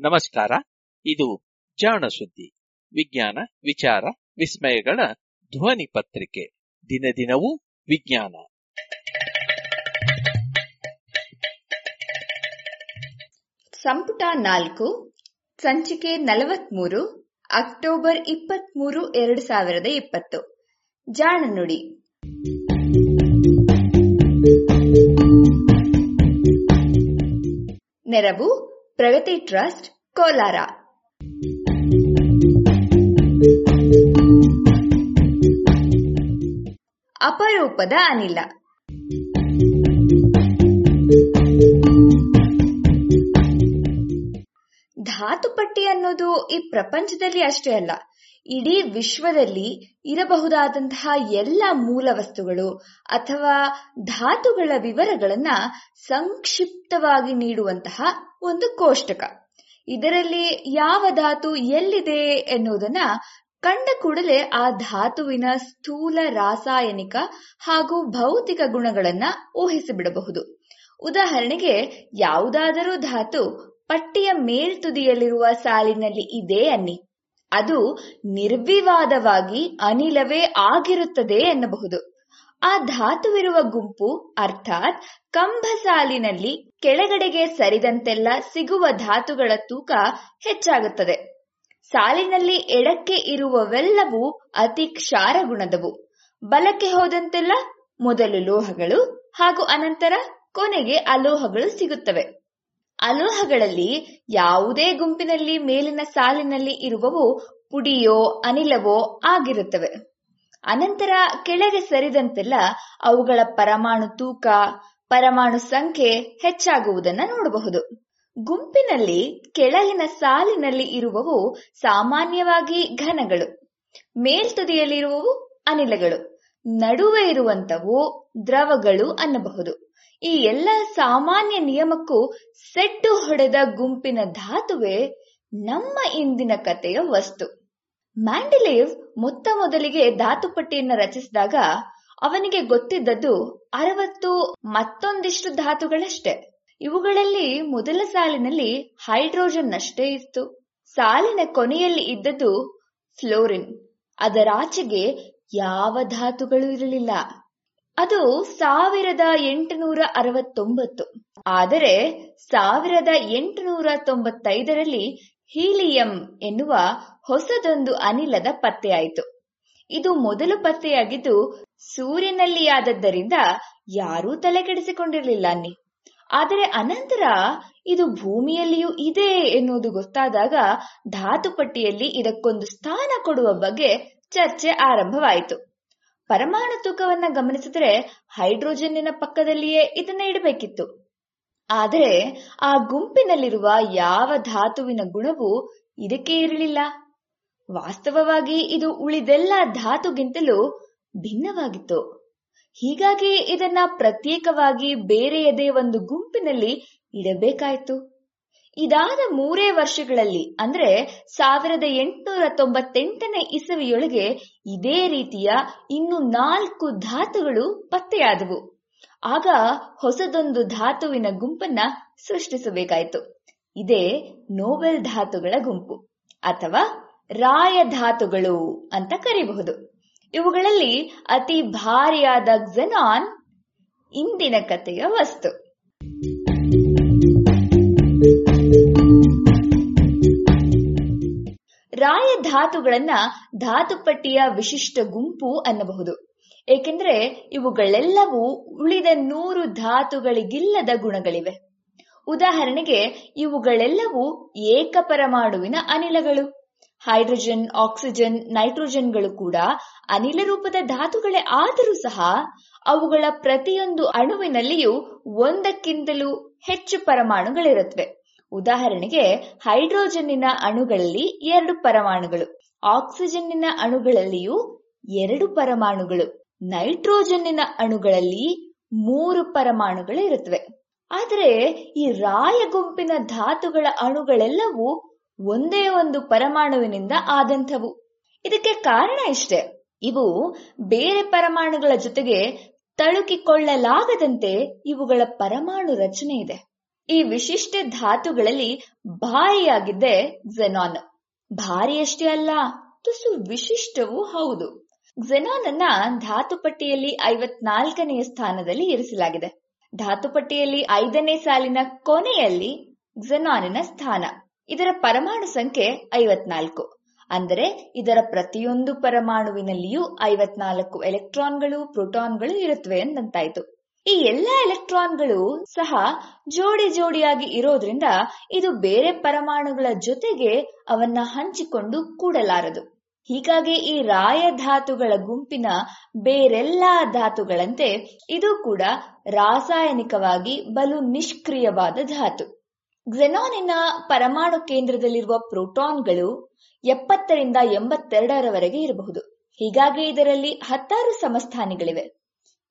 ನಮಸ್ಕಾರ. ಇದು ಜಾಣ ಸುದ್ದಿ ವಿಜ್ಞಾನ, ವಿಚಾರ, ವಿಸ್ಮಯಗಳ ಧ್ವನಿ ಪತ್ರಿಕೆ. ದಿನ ದಿನವೂ ವಿಜ್ಞಾನ. ಸಂಪುಟ ನಾಲ್ಕು, ಸಂಚಿಕೆ ನಲವತ್ಮೂರು, ಅಕ್ಟೋಬರ್ ಇಪ್ಪತ್ಮೂರು, ಎರಡು ಸಾವಿರದ ಇಪ್ಪತ್ತು. ಜಾಣ ನುಡಿ. ನೆರವು ಪ್ರಗತಿ ಟ್ರಸ್ಟ್ ಕೋಲಾರ. ಅಪರೂಪದ ಅನಿಲ. ಧಾತುಪಟ್ಟಿ ಅನ್ನೋದು ಈ ಪ್ರಪಂಚದಲ್ಲಿ ಅಷ್ಟೇ ಅಲ್ಲ. ಇಡೀ ವಿಶ್ವದಲ್ಲಿ ಇರಬಹುದಾದಂತಹ ಎಲ್ಲ ಮೂಲ ವಸ್ತುಗಳು ಅಥವಾ ಧಾತುಗಳ ವಿವರಗಳನ್ನ ಸಂಕ್ಷಿಪ್ತವಾಗಿ ನೀಡುವಂತಹ ಒಂದು ಕೋಷ್ಟಕ. ಇದರಲ್ಲಿ ಯಾವ ಧಾತು ಎಲ್ಲಿದೆ ಎನ್ನುವುದನ್ನ ಕಂಡ ಕೂಡಲೇ ಆ ಧಾತುವಿನ ಸ್ಥೂಲ ರಾಸಾಯನಿಕ ಹಾಗೂ ಭೌತಿಕ ಗುಣಗಳನ್ನ ಊಹಿಸಿಬಿಡಬಹುದು. ಉದಾಹರಣೆಗೆ ಯಾವುದಾದರೂ ಧಾತು ಪಟ್ಟಿಯ ಮೇಲ್ತುದಿಯಲ್ಲಿರುವ ಸಾಲಿನಲ್ಲಿ ಇದೆ ಅನ್ನಿ. ಅದು ನಿರ್ವಿವಾದವಾಗಿ ಅನಿಲವೇ ಆಗಿರುತ್ತದೆ ಎನ್ನಬಹುದು. ಆ ಧಾತುವಿರುವ ಗುಂಪು, ಅರ್ಥಾತ್ ಕಂಬ ಸಾಲಿನಲ್ಲಿ ಕೆಳಗಡೆಗೆ ಸರಿದಂತೆಲ್ಲ ಸಿಗುವ ಧಾತುಗಳ ತೂಕ ಹೆಚ್ಚಾಗುತ್ತದೆ. ಸಾಲಿನಲ್ಲಿ ಎಡಕ್ಕೆ ಇರುವವೆಲ್ಲವೂ ಅತಿ ಕ್ಷಾರ ಗುಣದವು. ಬಲಕ್ಕೆ ಹೋದಂತೆಲ್ಲ ಮೊದಲು ಲೋಹಗಳು ಹಾಗೂ ಅನಂತರ ಕೊನೆಗೆ ಅಲೋಹಗಳು ಸಿಗುತ್ತವೆ. ಅಲೋಹಗಳಲ್ಲಿ ಯಾವುದೇ ಗುಂಪಿನಲ್ಲಿ ಮೇಲಿನ ಸಾಲಿನಲ್ಲಿ ಇರುವವು ಪುಡಿಯೋ ಅನಿಲವೋ ಆಗಿರುತ್ತವೆ. ಅನಂತರ ಕೆಳಗೆ ಸರಿದಂತೆಲ್ಲ ಅವುಗಳ ಪರಮಾಣು ತೂಕ, ಪರಮಾಣು ಸಂಖ್ಯೆ ಹೆಚ್ಚಾಗುವುದನ್ನು ನೋಡಬಹುದು. ಗುಂಪಿನಲ್ಲಿ ಕೆಳಗಿನ ಸಾಲಿನಲ್ಲಿ ಇರುವವು ಸಾಮಾನ್ಯವಾಗಿ ಘನಗಳು, ಮೇಲ್ತುದಿಯಲ್ಲಿರುವವು ಅನಿಲಗಳು, ನಡುವೆ ಇರುವಂತವು ದ್ರವಗಳು ಅನ್ನಬಹುದು. ಈ ಎಲ್ಲ ಸಾಮಾನ್ಯ ನಿಯಮಕ್ಕೂ ಸೆಟ್ಟು ಹೊಡೆದ ಗುಂಪಿನ ಧಾತುವೆ ನಮ್ಮ ಇಂದಿನ ಕಥೆಯ ವಸ್ತು. ಮ್ಯಾಂಡಿಲೇವ್ ಮೊತ್ತ ಮೊದಲಿಗೆ ಧಾತುಪಟ್ಟಿಯನ್ನು ರಚಿಸಿದಾಗ ಅವನಿಗೆ ಗೊತ್ತಿದ್ದದ್ದು ಅರವತ್ತು ಮತ್ತೊಂದಿಷ್ಟು ಧಾತುಗಳಷ್ಟೇ. ಇವುಗಳಲ್ಲಿ ಮೊದಲ ಸಾಲಿನಲ್ಲಿ ಹೈಡ್ರೋಜನ್ ಅಷ್ಟೇ ಇತ್ತು. ಸಾಲಿನ ಕೊನೆಯಲ್ಲಿ ಇದ್ದದ್ದು ಫ್ಲೋರಿನ್. ಅದರಾಚೆಗೆ ಯಾವ ಧಾತುಗಳು ಇರಲಿಲ್ಲ. ಅದು ಸಾವಿರದ ಎಂಟುನೂರ ಅರವತ್ತೊಂಬತ್ತು. ಆದರೆ ಸಾವಿರದ ಎಂಟುನೂರ ತೊಂಬತ್ತೈದರಲ್ಲಿ ಹೀಲಿಯಂ ಎನ್ನುವ ಹೊಸದೊಂದು ಅನಿಲದ ಪತ್ತೆಯಾಯಿತು. ಇದು ಮೊದಲು ಪತ್ತೆಯಾಗಿದ್ದು ಸೂರ್ಯನಲ್ಲಿ ಆದದ್ದರಿಂದ ಯಾರೂ ತಲೆಕೆಡಿಸಿಕೊಂಡಿರಲಿಲ್ಲ ಅನ್ನಿ. ಆದರೆ ಅನಂತರ ಇದು ಭೂಮಿಯಲ್ಲಿಯೂ ಇದೆ ಎನ್ನುವುದು ಗೊತ್ತಾದಾಗ ಧಾತುಪಟ್ಟಿಯಲ್ಲಿ ಇದಕ್ಕೊಂದು ಸ್ಥಾನ ಕೊಡುವ ಬಗ್ಗೆ ಚರ್ಚೆ ಆರಂಭವಾಯಿತು. ಪರಮಾಣು ತೂಕವನ್ನ ಗಮನಿಸಿದ್ರೆ ಹೈಡ್ರೋಜನ್ನಿನ ಪಕ್ಕದಲ್ಲಿಯೇ ಇದನ್ನ ಇಡಬೇಕಿತ್ತು. ಆದರೆ ಆ ಗುಂಪಿನಲ್ಲಿರುವ ಯಾವ ಧಾತುವಿನ ಗುಣವು ಇದಕ್ಕೆ ಇರಲಿಲ್ಲ. ವಾಸ್ತವವಾಗಿ ಇದು ಉಳಿದೆಲ್ಲ ಧಾತುಗಿಂತಲೂ ಭಿನ್ನವಾಗಿತ್ತು. ಹೀಗಾಗಿ ಇದನ್ನ ಪ್ರತ್ಯೇಕವಾಗಿ ಬೇರೆಯದೇ ಒಂದು ಗುಂಪಿನಲ್ಲಿ ಇಡಬೇಕಾಯಿತು. ಇದಾದ ಮೂರೇ ವರ್ಷಗಳಲ್ಲಿ, ಅಂದ್ರೆ ಸಾವಿರದ ಎಂಟುನೂರ ತೊಂಬತ್ತೆಂಟನೇ ಇಸವಿಯೊಳಗೆ ಇದೇ ರೀತಿಯ ಇನ್ನು ನಾಲ್ಕು ಧಾತುಗಳು ಪತ್ತೆಯಾದವು. ಆಗ ಹೊಸದೊಂದು ಧಾತುವಿನ ಗುಂಪನ್ನ ಸೃಷ್ಟಿಸಬೇಕಾಯಿತು. ಇದೇ ನೋಬೆಲ್ ಧಾತುಗಳ ಗುಂಪು, ಅಥವಾ ರಾಯ ಧಾತುಗಳು ಅಂತ ಕರೀಬಹುದು. ಇವುಗಳಲ್ಲಿ ಅತಿ ಭಾರಿಯಾದ ಕ್ಸೆನಾನ್ ಇಂದಿನ ಕಥೆಯ ವಸ್ತು. ರಾಯ ಧಾತುಗಳನ್ನ ಧಾತುಪಟ್ಟಿಯ ವಿಶಿಷ್ಟ ಗುಂಪು ಅನ್ನಬಹುದು. ಏಕೆಂದ್ರೆ ಇವುಗಳೆಲ್ಲವೂ ಉಳಿದ ನೂರು ಧಾತುಗಳಿಗಿಲ್ಲದ ಗುಣಗಳಿವೆ. ಉದಾಹರಣೆಗೆ ಇವುಗಳೆಲ್ಲವೂ ಏಕಪರಮಾಣುವಿನ ಅನಿಲಗಳು. ಹೈಡ್ರೋಜನ್, ಆಕ್ಸಿಜನ್, ನೈಟ್ರೋಜನ್ಗಳು ಕೂಡ ಅನಿಲ ರೂಪದ ಧಾತುಗಳೇ ಆದರೂ ಸಹ ಅವುಗಳ ಪ್ರತಿಯೊಂದು ಅಣುವಿನಲ್ಲಿಯೂ ಒಂದಕ್ಕಿಂತಲೂ ಹೆಚ್ಚು ಪರಮಾಣುಗಳಿರುತ್ತವೆ. ಉದಾಹರಣೆಗೆ, ಹೈಡ್ರೋಜನ್ನಿನ ಅಣುಗಳಲ್ಲಿ ಎರಡು ಪರಮಾಣುಗಳು, ಆಕ್ಸಿಜನ್ನಿನ ಅಣುಗಳಲ್ಲಿಯೂ ಎರಡು ಪರಮಾಣುಗಳು, ನೈಟ್ರೋಜನ್ನಿನ ಅಣುಗಳಲ್ಲಿ ಮೂರು ಪರಮಾಣುಗಳು ಇರುತ್ತವೆ ಆದರೆ, ಈ ರಾಯ ಗುಂಪಿನ ಧಾತುಗಳ ಅಣುಗಳೆಲ್ಲವೂ ಒಂದೇ ಒಂದು ಪರಮಾಣುವಿನಿಂದ ಆದಂಥವು. ಇದಕ್ಕೆ ಕಾರಣ ಇಷ್ಟೇ. ಇವು ಬೇರೆ ಪರಮಾಣುಗಳ ಜೊತೆಗೆ ತಳುಕಿಕೊಳ್ಳಲಾಗದಂತೆ ಇವುಗಳ ಪರಮಾಣು ರಚನೆ ಇದೆ. ಈ ವಿಶಿಷ್ಟ ಧಾತುಗಳಲ್ಲಿ ಭಾರಿಯಾಗಿದ್ದೆ ಝೆನಾನ್ ಭಾರಿಯಷ್ಟೇ ಅಲ್ಲ, ತುಸು ವಿಶಿಷ್ಟವೂ ಹೌದು. ಝೆನಾನ್ ಅನ್ನ ಧಾತುಪಟ್ಟಿಯಲ್ಲಿ ಐವತ್ನಾಲ್ಕನೆಯ ಸ್ಥಾನದಲ್ಲಿ ಇರಿಸಲಾಗಿದೆ. ಧಾತುಪಟ್ಟಿಯಲ್ಲಿ ಐದನೇ ಸಾಲಿನ ಕೊನೆಯಲ್ಲಿ ಝೆನಾನಿನ ಸ್ಥಾನ. ಇದರ ಪರಮಾಣು ಸಂಖ್ಯೆ ಐವತ್ನಾಲ್ಕು. ಅಂದರೆ ಇದರ ಪ್ರತಿಯೊಂದು ಪರಮಾಣುವಿನಲ್ಲಿಯೂ ಐವತ್ನಾಲ್ಕು ಎಲೆಕ್ಟ್ರಾನ್ಗಳು, ಪ್ರೋಟಾನ್ಗಳು ಇರುತ್ತವೆ ಎಂದಂತಾಯ್ತು. ಈ ಎಲ್ಲ ಎಲೆಕ್ಟ್ರಾನ್ಗಳು ಸಹ ಜೋಡಿ ಜೋಡಿಯಾಗಿ ಇರೋದ್ರಿಂದ ಇದು ಬೇರೆ ಪರಮಾಣುಗಳ ಜೊತೆಗೆ ಅವನ್ನ ಹಂಚಿಕೊಂಡು ಕೂಡಲಾರದು. ಹೀಗಾಗಿ ಈ ರಾಯಧಾತುಗಳ ಗುಂಪಿನ ಬೇರೆಲ್ಲಾ ಧಾತುಗಳಂತೆ ಇದು ಕೂಡ ರಾಸಾಯನಿಕವಾಗಿ ಬಲು ನಿಷ್ಕ್ರಿಯವಾದ ಧಾತು. ಗ್ಜೆನಾನಿನ ಪರಮಾಣು ಕೇಂದ್ರದಲ್ಲಿರುವ ಪ್ರೋಟಾನ್ಗಳು ಎಪ್ಪತ್ತರಿಂದ ಎಂಬತ್ತೆರಡರವರೆಗೆ ಇರಬಹುದು. ಹೀಗಾಗಿ ಇದರಲ್ಲಿ ಹತ್ತಾರು ಸಮಸ್ಥಾನಿಗಳಿವೆ.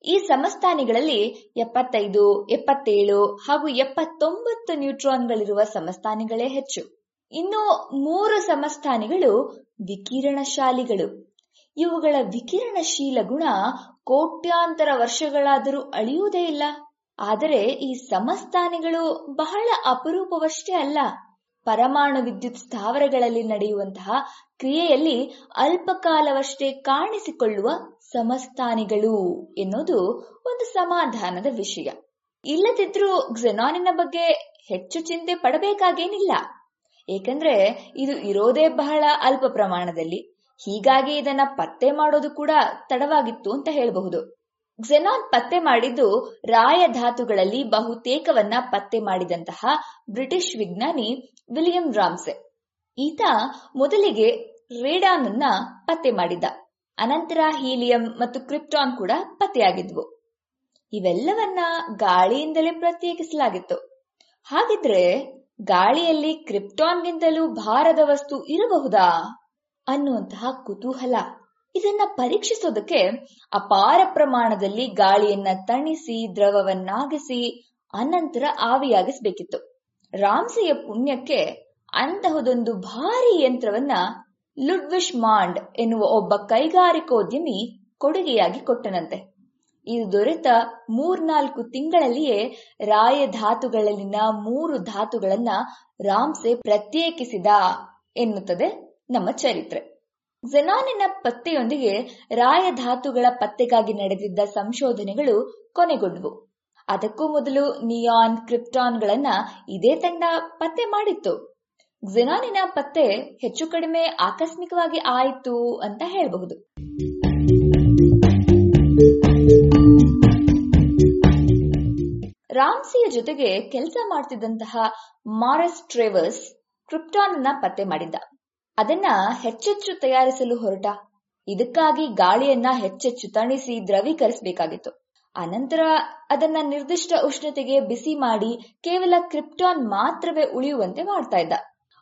ಈ ಸಮಸ್ಥಾನಿಗಳಲ್ಲಿ ಎಪ್ಪತ್ತೈದು, ಎಪ್ಪತ್ತೇಳು ಹಾಗೂ ಎಪ್ಪತ್ತೊಂಬತ್ತು ನ್ಯೂಟ್ರಾನ್ಗಳಿರುವ ಸಮಸ್ಥಾನಿಗಳೇ ಹೆಚ್ಚು. ಇನ್ನು ಮೂರು ಸಮಸ್ಥಾನಿಗಳು ವಿಕಿರಣಶಾಲಿಗಳು. ಇವುಗಳ ವಿಕಿರಣಶೀಲ ಗುಣ ಕೋಟ್ಯಾಂತರ ವರ್ಷಗಳಾದರೂ ಅಳಿಯುವುದೇ ಇಲ್ಲ. ಆದರೆ ಈ ಸಮಸ್ಥಾನಿಗಳು ಬಹಳ ಅಪರೂಪವಷ್ಟೇ ಅಲ್ಲ. ಪರಮಾಣು ವಿದ್ಯುತ್ ಸ್ಥಾವರಗಳಲ್ಲಿ ನಡೆಯುವಂತಹ ಕ್ರಿಯೆಯಲ್ಲಿ ಅಲ್ಪಕಾಲವಷ್ಟೇ ಕಾಣಿಸಿಕೊಳ್ಳುವ ಸಮಸ್ಥಾನಿಗಳು ಎನ್ನುವುದು ಒಂದು ಸಮಾಧಾನದ ವಿಷಯ. ಇಲ್ಲದಿದ್ರೂ ಕ್ಸೆನಾನಿನ ಬಗ್ಗೆ ಹೆಚ್ಚು ಚಿಂತೆ ಪಡಬೇಕಾಗೇನಿಲ್ಲ. ಏಕೆಂದ್ರೆ ಇದು ಇರೋದೇ ಬಹಳ ಅಲ್ಪ ಪ್ರಮಾಣದಲ್ಲಿ. ಹೀಗಾಗಿ ಇದನ್ನ ಪತ್ತೆ ಮಾಡೋದು ಕೂಡ ತಡವಾಗಿತ್ತು ಅಂತ ಹೇಳಬಹುದು. ಗ್ಜೆನಾನ್ ಪತ್ತೆ ಮಾಡಿದ್ದು ರಾಯಧಾತುಗಳಲ್ಲಿ ಬಹುತೇಕವನ್ನ ಪತ್ತೆ ಮಾಡಿದಂತಹ ಬ್ರಿಟಿಷ್ ವಿಜ್ಞಾನಿ ವಿಲಿಯಂ ರಾಮ್ಸೆ. ಈತ ಮೊದಲಿಗೆ ರೇಡಾನ್ ಅನ್ನ ಪತ್ತೆ ಮಾಡಿದ್ದ. ಅನಂತರ ಹೀಲಿಯಂ ಮತ್ತು ಕ್ರಿಪ್ಟಾನ್ ಕೂಡ ಪತ್ತೆಯಾಗಿದ್ವು. ಇವೆಲ್ಲವನ್ನ ಗಾಳಿಯಿಂದಲೇ ಪ್ರತ್ಯೇಕಿಸಲಾಗಿತ್ತು. ಹಾಗಿದ್ರೆ ಗಾಳಿಯಲ್ಲಿ ಕ್ರಿಪ್ಟಾನ್ಗಿಂತಲೂ ಭಾರದ ವಸ್ತು ಇರಬಹುದಾ ಅನ್ನುವಂತಹ ಕುತೂಹಲ ಇದನ್ನ ಪರೀಕ್ಷಿಸೋದಕ್ಕೆ ಅಪಾರ ಪ್ರಮಾಣದಲ್ಲಿ ಗಾಳಿಯನ್ನ ತಣಿಸಿ, ದ್ರವವನ್ನಾಗಿಸಿ, ಅನಂತರ ಆವಿಯಾಗಿಸಬೇಕಿತ್ತು. ರಾಮ್ಸೆಯ ಪುಣ್ಯಕ್ಕೆ ಅಂತಹದೊಂದು ಭಾರಿ ಯಂತ್ರವನ್ನ ಲುಡ್ವಿಶ್ ಮಾಂಡ್ ಎನ್ನುವ ಒಬ್ಬ ಕೈಗಾರಿಕೋದ್ಯಮಿ ಕೊಡುಗೆಯಾಗಿ ಕೊಟ್ಟನಂತೆ. ಇದು ದೊರೆತ ಮೂರ್ನಾಲ್ಕು ತಿಂಗಳಲ್ಲಿಯೇ ರಾಯಧಾತುಗಳಲ್ಲಿನ ಮೂರು ಧಾತುಗಳನ್ನ ರಾಮ್ಸೆ ಪ್ರತ್ಯೇಕಿಸಿದ ಎನ್ನುತ್ತದೆ ನಮ್ಮ ಚರಿತ್ರೆ. ಝೆನಾನಿನ ಪತ್ತೆಯೊಂದಿಗೆ ರಾಯಧಾತುಗಳ ಪತ್ತೆಗಾಗಿ ನಡೆದಿದ್ದ ಸಂಶೋಧನೆಗಳು ಕೊನೆಗೊಂಡವು. ಅದಕ್ಕೂ ಮೊದಲು ನಿಯಾನ್ ಕ್ರಿಪ್ಟಾನ್ಗಳನ್ನ ಇದೇ ತಂಡ ಪತ್ತೆ ಮಾಡಿತ್ತು. ಝೆನಾನಿನ ಪತ್ತೆ ಹೆಚ್ಚು ಕಡಿಮೆ ಆಕಸ್ಮಿಕವಾಗಿ ಆಯಿತು ಅಂತ ಹೇಳಬಹುದು. ರಾಮ್ಸಿಯ ಜೊತೆಗೆ ಕೆಲಸ ಮಾಡ್ತಿದ್ದಂತಹ ಮಾರಸ್ ಟ್ರೇವರ್ಸ್ ಕ್ರಿಪ್ಟಾನ್ ಪತ್ತೆ ಮಾಡಿದ್ದ. ಅದನ್ನ ಹೆಚ್ಚೆಚ್ಚು ತಯಾರಿಸಲು ಹೊರಟ. ಇದಕ್ಕಾಗಿ ಗಾಳಿಯನ್ನ ಹೆಚ್ಚೆಚ್ಚು ತಣಿಸಿ ದ್ರವೀಕರಿಸಬೇಕಾಗಿತ್ತು. ಅನಂತರ ಅದನ್ನ ನಿರ್ದಿಷ್ಟ ಉಷ್ಣತೆಗೆ ಬಿಸಿ ಮಾಡಿ ಕೇವಲ ಕ್ರಿಪ್ಟಾನ್ ಮಾತ್ರವೇ ಉಳಿಯುವಂತೆ ಮಾಡ್ತಾ ಇದ್ದ.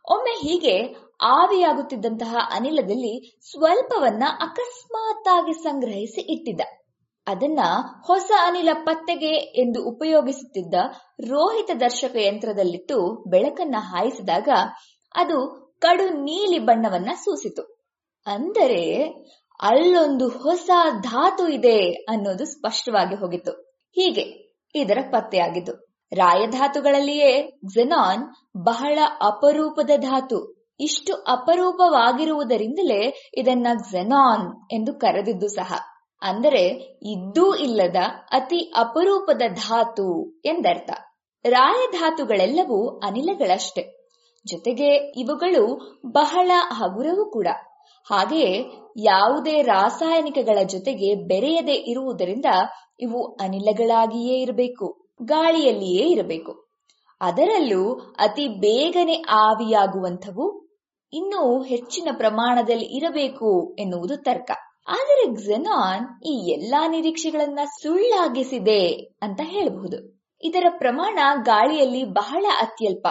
ಒಮ್ಮೆ ಹೀಗೆ ಆವಿಯಾಗುತ್ತಿದ್ದಂತಹ ಅನಿಲದಲ್ಲಿ ಸ್ವಲ್ಪವನ್ನ ಅಕಸ್ಮಾತ್ತಾಗಿ ಸಂಗ್ರಹಿಸಿ ಇಟ್ಟಿದ್ದ. ಅದನ್ನ ಹೊಸ ಅನಿಲ ಪತ್ತೆಗೆ ಎಂದು ಉಪಯೋಗಿಸುತ್ತಿದ್ದ ರೋಹಿತ ದರ್ಶಕ ಯಂತ್ರದಲ್ಲಿಟ್ಟು ಬೆಳಕನ್ನ ಹಾಯಿಸಿದಾಗ ಅದು ಕಡು ನೀಲಿ ಬಣ್ಣವನ್ನ ಸೂಸಿತು. ಅಂದರೆ ಅಲ್ಲೊಂದು ಹೊಸ ಧಾತು ಇದೆ ಅನ್ನೋದು ಸ್ಪಷ್ಟವಾಗಿ ಹೋಗಿತ್ತು. ಹೀಗೆ ಇದರ ಪತ್ತೆಯಾಗಿದ್ದು. ರಾಯಧಾತುಗಳಲ್ಲಿಯೇ ಝೆನಾನ್ ಬಹಳ ಅಪರೂಪದ ಧಾತು. ಇಷ್ಟು ಅಪರೂಪವಾಗಿರುವುದರಿಂದಲೇ ಇದನ್ನ ಝೆನಾನ್ ಎಂದು ಕರೆದಿದ್ದು ಸಹ. ಅಂದರೆ ಇದ್ದೂ ಇಲ್ಲದ ಅತಿ ಅಪರೂಪದ ಧಾತು ಎಂದರ್ಥ. ರಾಯಧಾತುಗಳೆಲ್ಲವೂ ಅನಿಲಗಳಷ್ಟೇ. ಜೊತೆಗೆ ಇವುಗಳು ಬಹಳ ಹಗುರವೂ ಕೂಡ. ಹಾಗೆಯೇ ಯಾವುದೇ ರಾಸಾಯನಿಕಗಳ ಜೊತೆಗೆ ಬೆರೆಯದೆ ಇರುವುದರಿಂದ ಇವು ಅನಿಲಗಳಾಗಿಯೇ ಇರಬೇಕು, ಗಾಳಿಯಲ್ಲಿಯೇ ಇರಬೇಕು. ಅದರಲ್ಲೂ ಅತಿ ಬೇಗನೆ ಆವಿಯಾಗುವಂಥವು ಇನ್ನೂ ಹೆಚ್ಚಿನ ಪ್ರಮಾಣದಲ್ಲಿ ಇರಬೇಕು ಎನ್ನುವುದು ತರ್ಕ. ಆದರೆ ಕ್ಸೆನಾನ್ ಈ ಎಲ್ಲಾ ನಿರೀಕ್ಷೆಗಳನ್ನ ಸುಳ್ಳಾಗಿಸಿದೆ ಅಂತ ಹೇಳಬಹುದು. ಇದರ ಪ್ರಮಾಣ ಗಾಳಿಯಲ್ಲಿ ಬಹಳ ಅತ್ಯಲ್ಪ.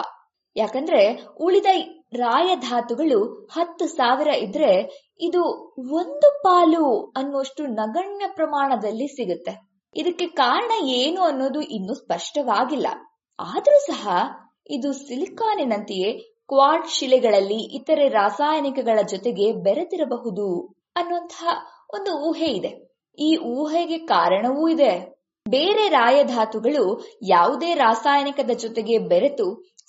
ಯಾಕಂದ್ರೆ ಉಳಿದ ರಾಯಧಾತುಗಳು ಹತ್ತು ಸಾವಿರ ಇದ್ರೆ ಇದು ಒಂದು ಪಾಲು ಅನ್ನುವಷ್ಟು ನಗಣ್ಯ ಪ್ರಮಾಣದಲ್ಲಿ ಸಿಗುತ್ತೆ. ಇದಕ್ಕೆ ಕಾರಣ ಏನು ಅನ್ನೋದು ಇನ್ನೂ ಸ್ಪಷ್ಟವಾಗಿಲ್ಲ. ಆದರೂ ಸಹ ಇದು ಸಿಲಿಕಾನಿನಂತೆಯೇ ಕ್ವಾಡ್ ಶಿಲೆಗಳಲ್ಲಿ ಇತರೆ ರಾಸಾಯನಿಕಗಳ ಜೊತೆಗೆ ಬೆರೆತಿರಬಹುದು ಅನ್ನುವಂತಹ ಒಂದು ಊಹೆ ಇದೆ. ಈ ಊಹೆಗೆ ಕಾರಣವೂ ಇದೆ. ಬೇರೆ ರಾಯಧಾತುಗಳು ಯಾವುದೇ ರಾಸಾಯನಿಕದ ಜೊತೆಗೆ ಬೆರೆತು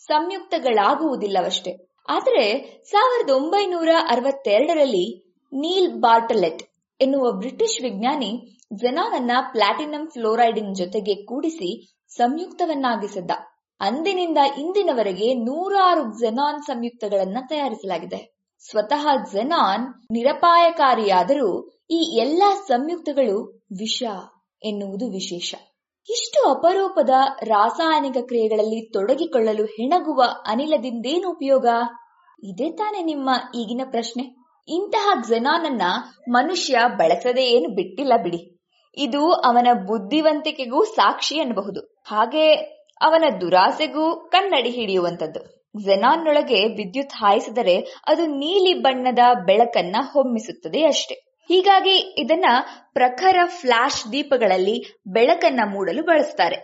ಸಂಯುಕ್ತಗಳಾಗುವುದಿಲ್ಲವಷ್ಟೇ. ಆದರೆ ಸಾವಿರದ ಒಂಬೈನೂರ ಅರವತ್ತೆರಡರಲ್ಲಿ ನೀಲ್ ಬಾರ್ಟಲೆಟ್ ಎನ್ನುವ ಬ್ರಿಟಿಷ್ ವಿಜ್ಞಾನಿ ಜೆನಾನ್ ಅನ್ನ ಪ್ಲಾಟಿನಂ ಫ್ಲೋರೈಡಿನ್ ಜೊತೆಗೆ ಕೂಡಿಸಿ ಸಂಯುಕ್ತವನ್ನಾಗಿಸಿದ್ದ. ಅಂದಿನಿಂದ ಇಂದಿನವರೆಗೆ ನೂರಾರು ಜೆನಾನ್ ಸಂಯುಕ್ತಗಳನ್ನ ತಯಾರಿಸಲಾಗಿದೆ. ಸ್ವತಃ ಜೆನಾನ್ ನಿರಪಾಯಕಾರಿಯಾದರೂ ಈ ಎಲ್ಲಾ ಸಂಯುಕ್ತಗಳು ವಿಷ ಎನ್ನುವುದು ವಿಶೇಷ. ಇಷ್ಟು ಅಪರೂಪದ ರಾಸಾಯನಿಕ ಕ್ರಿಯೆಗಳಲ್ಲಿ ತೊಡಗಿಕೊಳ್ಳಲು ಹೆಣಗುವ ಅನಿಲದಿಂದೇನು ಉಪಯೋಗ? ಇದೇ ತಾನೇ ನಿಮ್ಮ ಈಗಿನ ಪ್ರಶ್ನೆ. ಇಂತಹ ಜೆನಾನ್ ಅನ್ನ ಮನುಷ್ಯ ಬಳಸದೇ ಏನು ಬಿಟ್ಟಿಲ್ಲ ಬಿಡಿ. ಇದು ಅವನ ಬುದ್ಧಿವಂತಿಕೆಗೂ ಸಾಕ್ಷಿ ಅನ್ನಬಹುದು. ಹಾಗೆ ಅವನ ದುರಾಸೆಗೂ ಕನ್ನಡಿ ಹಿಡಿಯುವಂತದ್ದು ಜೆನಾನ್ನೊಳಗೆ ವಿದ್ಯುತ್ ಹಾಯಿಸಿದರೆ ಅದು ನೀಲಿ ಬಣ್ಣದ ಬೆಳಕನ್ನ ಹೊಮ್ಮಿಸುತ್ತದೆ ಅಷ್ಟೇ. ಹೀಗಾಗಿ ಇದನ್ನ ಪ್ರಖರ ಫ್ಲಾಶ್ ದೀಪಗಳಲ್ಲಿ ಬೆಳಕನ್ನ ಮೂಡಲು ಬಳಸ್ತಾರೆ.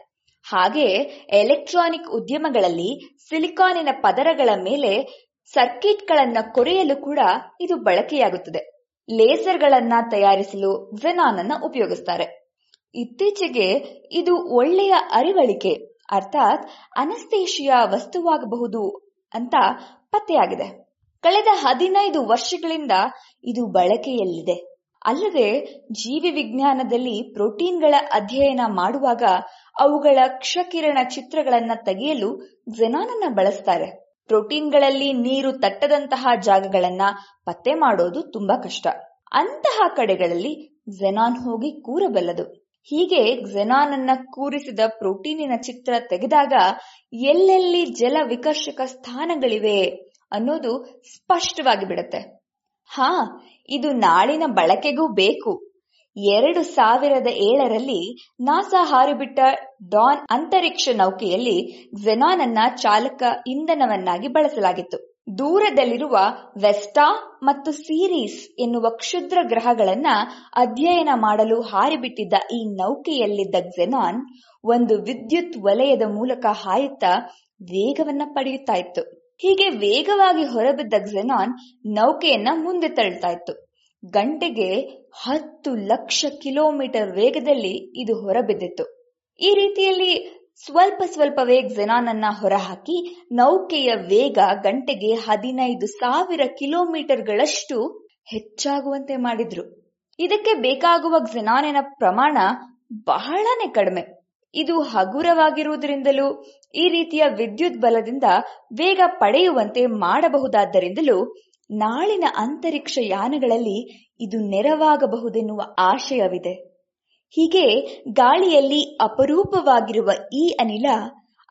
ಹಾಗೆ ಎಲೆಕ್ಟ್ರಾನಿಕ್ ಉದ್ಯಮಗಳಲ್ಲಿ ಸಿಲಿಕಾನಿನ ಪದರಗಳ ಮೇಲೆ ಸರ್ಕಿಟ್ಗಳನ್ನ ಕೊರೆಯಲು ಕೂಡ ಇದು ಬಳಕೆಯಾಗುತ್ತದೆ. ಲೇಸರ್ಗಳನ್ನ ತಯಾರಿಸಲು ಜೆನಾನ್ ಅನ್ನ ಉಪಯೋಗಿಸ್ತಾರೆ. ಇತ್ತೀಚೆಗೆ ಇದು ಒಳ್ಳೆಯ ಅರಿವಳಿಕೆ, ಅರ್ಥಾತ್ ಅನಸ್ತೇಶಿಯ ವಸ್ತುವಾಗಬಹುದು ಅಂತ ಪತ್ತೆಯಾಗಿದೆ. ಕಳೆದ ಹದಿನೈದು ವರ್ಷಗಳಿಂದ ಇದು ಬಳಕೆಯಲ್ಲಿದೆ. ಅಲ್ಲದೆ ಜೀವಿ ವಿಜ್ಞಾನದಲ್ಲಿ ಪ್ರೋಟೀನ್ಗಳ ಅಧ್ಯಯನ ಮಾಡುವಾಗ ಅವುಗಳ ಕ್ಷಕಿರಣ ಚಿತ್ರಗಳನ್ನ ತೆಗೆಯಲು ಜೆನಾನನ್ನ ಬಳಸ್ತಾರೆ. ಪ್ರೋಟೀನ್ಗಳಲ್ಲಿ ನೀರು ತಟ್ಟದಂತಹ ಜಾಗಗಳನ್ನ ಪತ್ತೆ ಮಾಡೋದು ತುಂಬಾ ಕಷ್ಟ. ಅಂತಹ ಕಡೆಗಳಲ್ಲಿ ಜೆನಾನ್ ಹೋಗಿ ಕೂರಬಲ್ಲದು. ಹೀಗೆ ಜೆನಾನ್ ಅನ್ನ ಕೂರಿಸಿದ ಪ್ರೋಟೀನಿನ ಚಿತ್ರ ತೆಗೆದಾಗ ಎಲ್ಲೆಲ್ಲಿ ಜಲ ವಿಕರ್ಷಕ ಸ್ಥಾನಗಳಿವೆ ಅನ್ನೋದು ಸ್ಪಷ್ಟವಾಗಿ ಬಿಡುತ್ತೆ. ಹಾ ಇದು ನಾಳಿನ ಬಳಕೆಗೂ ಬೇಕು. ಎರಡು ಸಾವಿರದ ಏಳರಲ್ಲಿ ನಾಸಾ ಹಾರಿಬಿಟ್ಟ ಡಾನ್ ಅಂತರಿಕ್ಷ ನೌಕೆಯಲ್ಲಿ ಜೆನಾನ್ ಅನ್ನ ಚಾಲಕ ಇಂಧನವನ್ನಾಗಿ ಬಳಸಲಾಗಿತ್ತು. ದೂರದಲ್ಲಿರುವ ವೆಸ್ಟಾ ಮತ್ತು ಸೀರೀಸ್ ಎನ್ನುವ ಕ್ಷುದ್ರ ಗ್ರಹಗಳನ್ನ ಅಧ್ಯಯನ ಮಾಡಲು ಹಾರಿಬಿಟ್ಟಿದ್ದ ಈ ನೌಕೆಯಲ್ಲಿದ್ದ ಝೆನಾನ್ ಒಂದು ವಿದ್ಯುತ್ ವಲಯದ ಮೂಲಕ ಹಾಯುತ್ತಾ ವೇಗವನ್ನ ಪಡೆಯುತ್ತಾ ಇತ್ತು ಹೀಗೆ ವೇಗವಾಗಿ ಹೊರಬಿದ್ದ ಜೆನಾನ್ ನೌಕೆಯನ್ನ ಮುಂದೆ ತಳ್ತಾ ಇತ್ತು ಗಂಟೆಗೆ ಹತ್ತು ಲಕ್ಷ ಕಿಲೋಮೀಟರ್ ವೇಗದಲ್ಲಿ ಇದು ಹೊರಬಿದ್ದಿತ್ತು. ಈ ರೀತಿಯಲ್ಲಿ ಸ್ವಲ್ಪ ಸ್ವಲ್ಪವೇ ಜೆನಾನ್ ಅನ್ನ ಹೊರಹಾಕಿ ನೌಕೆಯ ವೇಗ ಗಂಟೆಗೆ ಹದಿನೈದು ಸಾವಿರ ಕಿಲೋಮೀಟರ್ಗಳಷ್ಟು ಹೆಚ್ಚಾಗುವಂತೆ ಮಾಡಿದ್ರು. ಇದಕ್ಕೆ ಬೇಕಾಗುವ ಕ್ಸೆನಾನಿನ ಪ್ರಮಾಣ ಬಹಳನೇ ಕಡಿಮೆ. ಇದು ಹಗುರವಾಗಿರುವುದರಿಂದಲೂ, ಈ ರೀತಿಯ ವಿದ್ಯುತ್ ಬಲದಿಂದ ವೇಗ ಪಡೆಯುವಂತೆ ಮಾಡಬಹುದಾದ್ದರಿಂದಲೂ, ನಾಳಿನ ಅಂತರಿಕ್ಷ ಯಾನಗಳಲ್ಲಿ ಇದು ನೆರವಾಗಬಹುದೆನ್ನುವ ಆಶಯವಿದೆ. ಹೀಗೆ ಗಾಳಿಯಲ್ಲಿ ಅಪರೂಪವಾಗಿರುವ ಈ ಅನಿಲ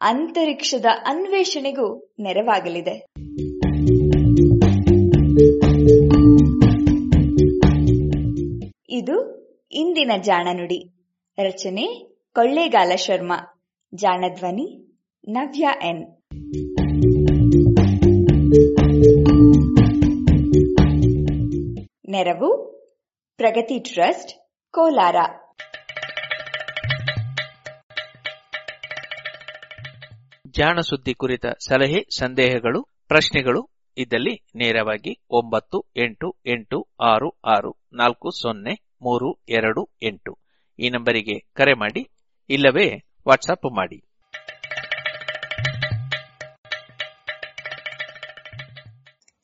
ಅಂತರಿಕ್ಷದ ಅನ್ವೇಷಣೆಗೂ ನೆರವಾಗಲಿದೆ. ಇದು ಇಂದಿನ ಜಾಣನುಡಿ. ರಚನೆ ಕೊಳ್ಳೇಗಾಲ ಶರ್ಮಾ, ಜಾಣಧ್ವನಿ, ನವ್ಯ ಎನ್. ನೆರವು ಪ್ರಗತಿ ಟ್ರಸ್ಟ್, ಕೋಲಾರ. ಜಾಣ ಸುದ್ದಿ ಕುರಿತ ಸಲಹೆ, ಸಂದೇಹಗಳು, ಪ್ರಶ್ನೆಗಳು ಇದ್ದಲ್ಲಿ ನೇರವಾಗಿ ಒಂಬತ್ತು, ಎಂಟು ಎಂಟು, ಆರು ಆರು, ನಾಲ್ಕು, ಸೊನ್ನೆ, ಮೂರು, ಎರಡು, ಎಂಟು. ಈ ನಂಬರಿಗೆ ಕರೆ ಮಾಡಿ ಇಲ್ಲವೇ ವಾಟ್ಸಪ್ ಮಾಡಿ.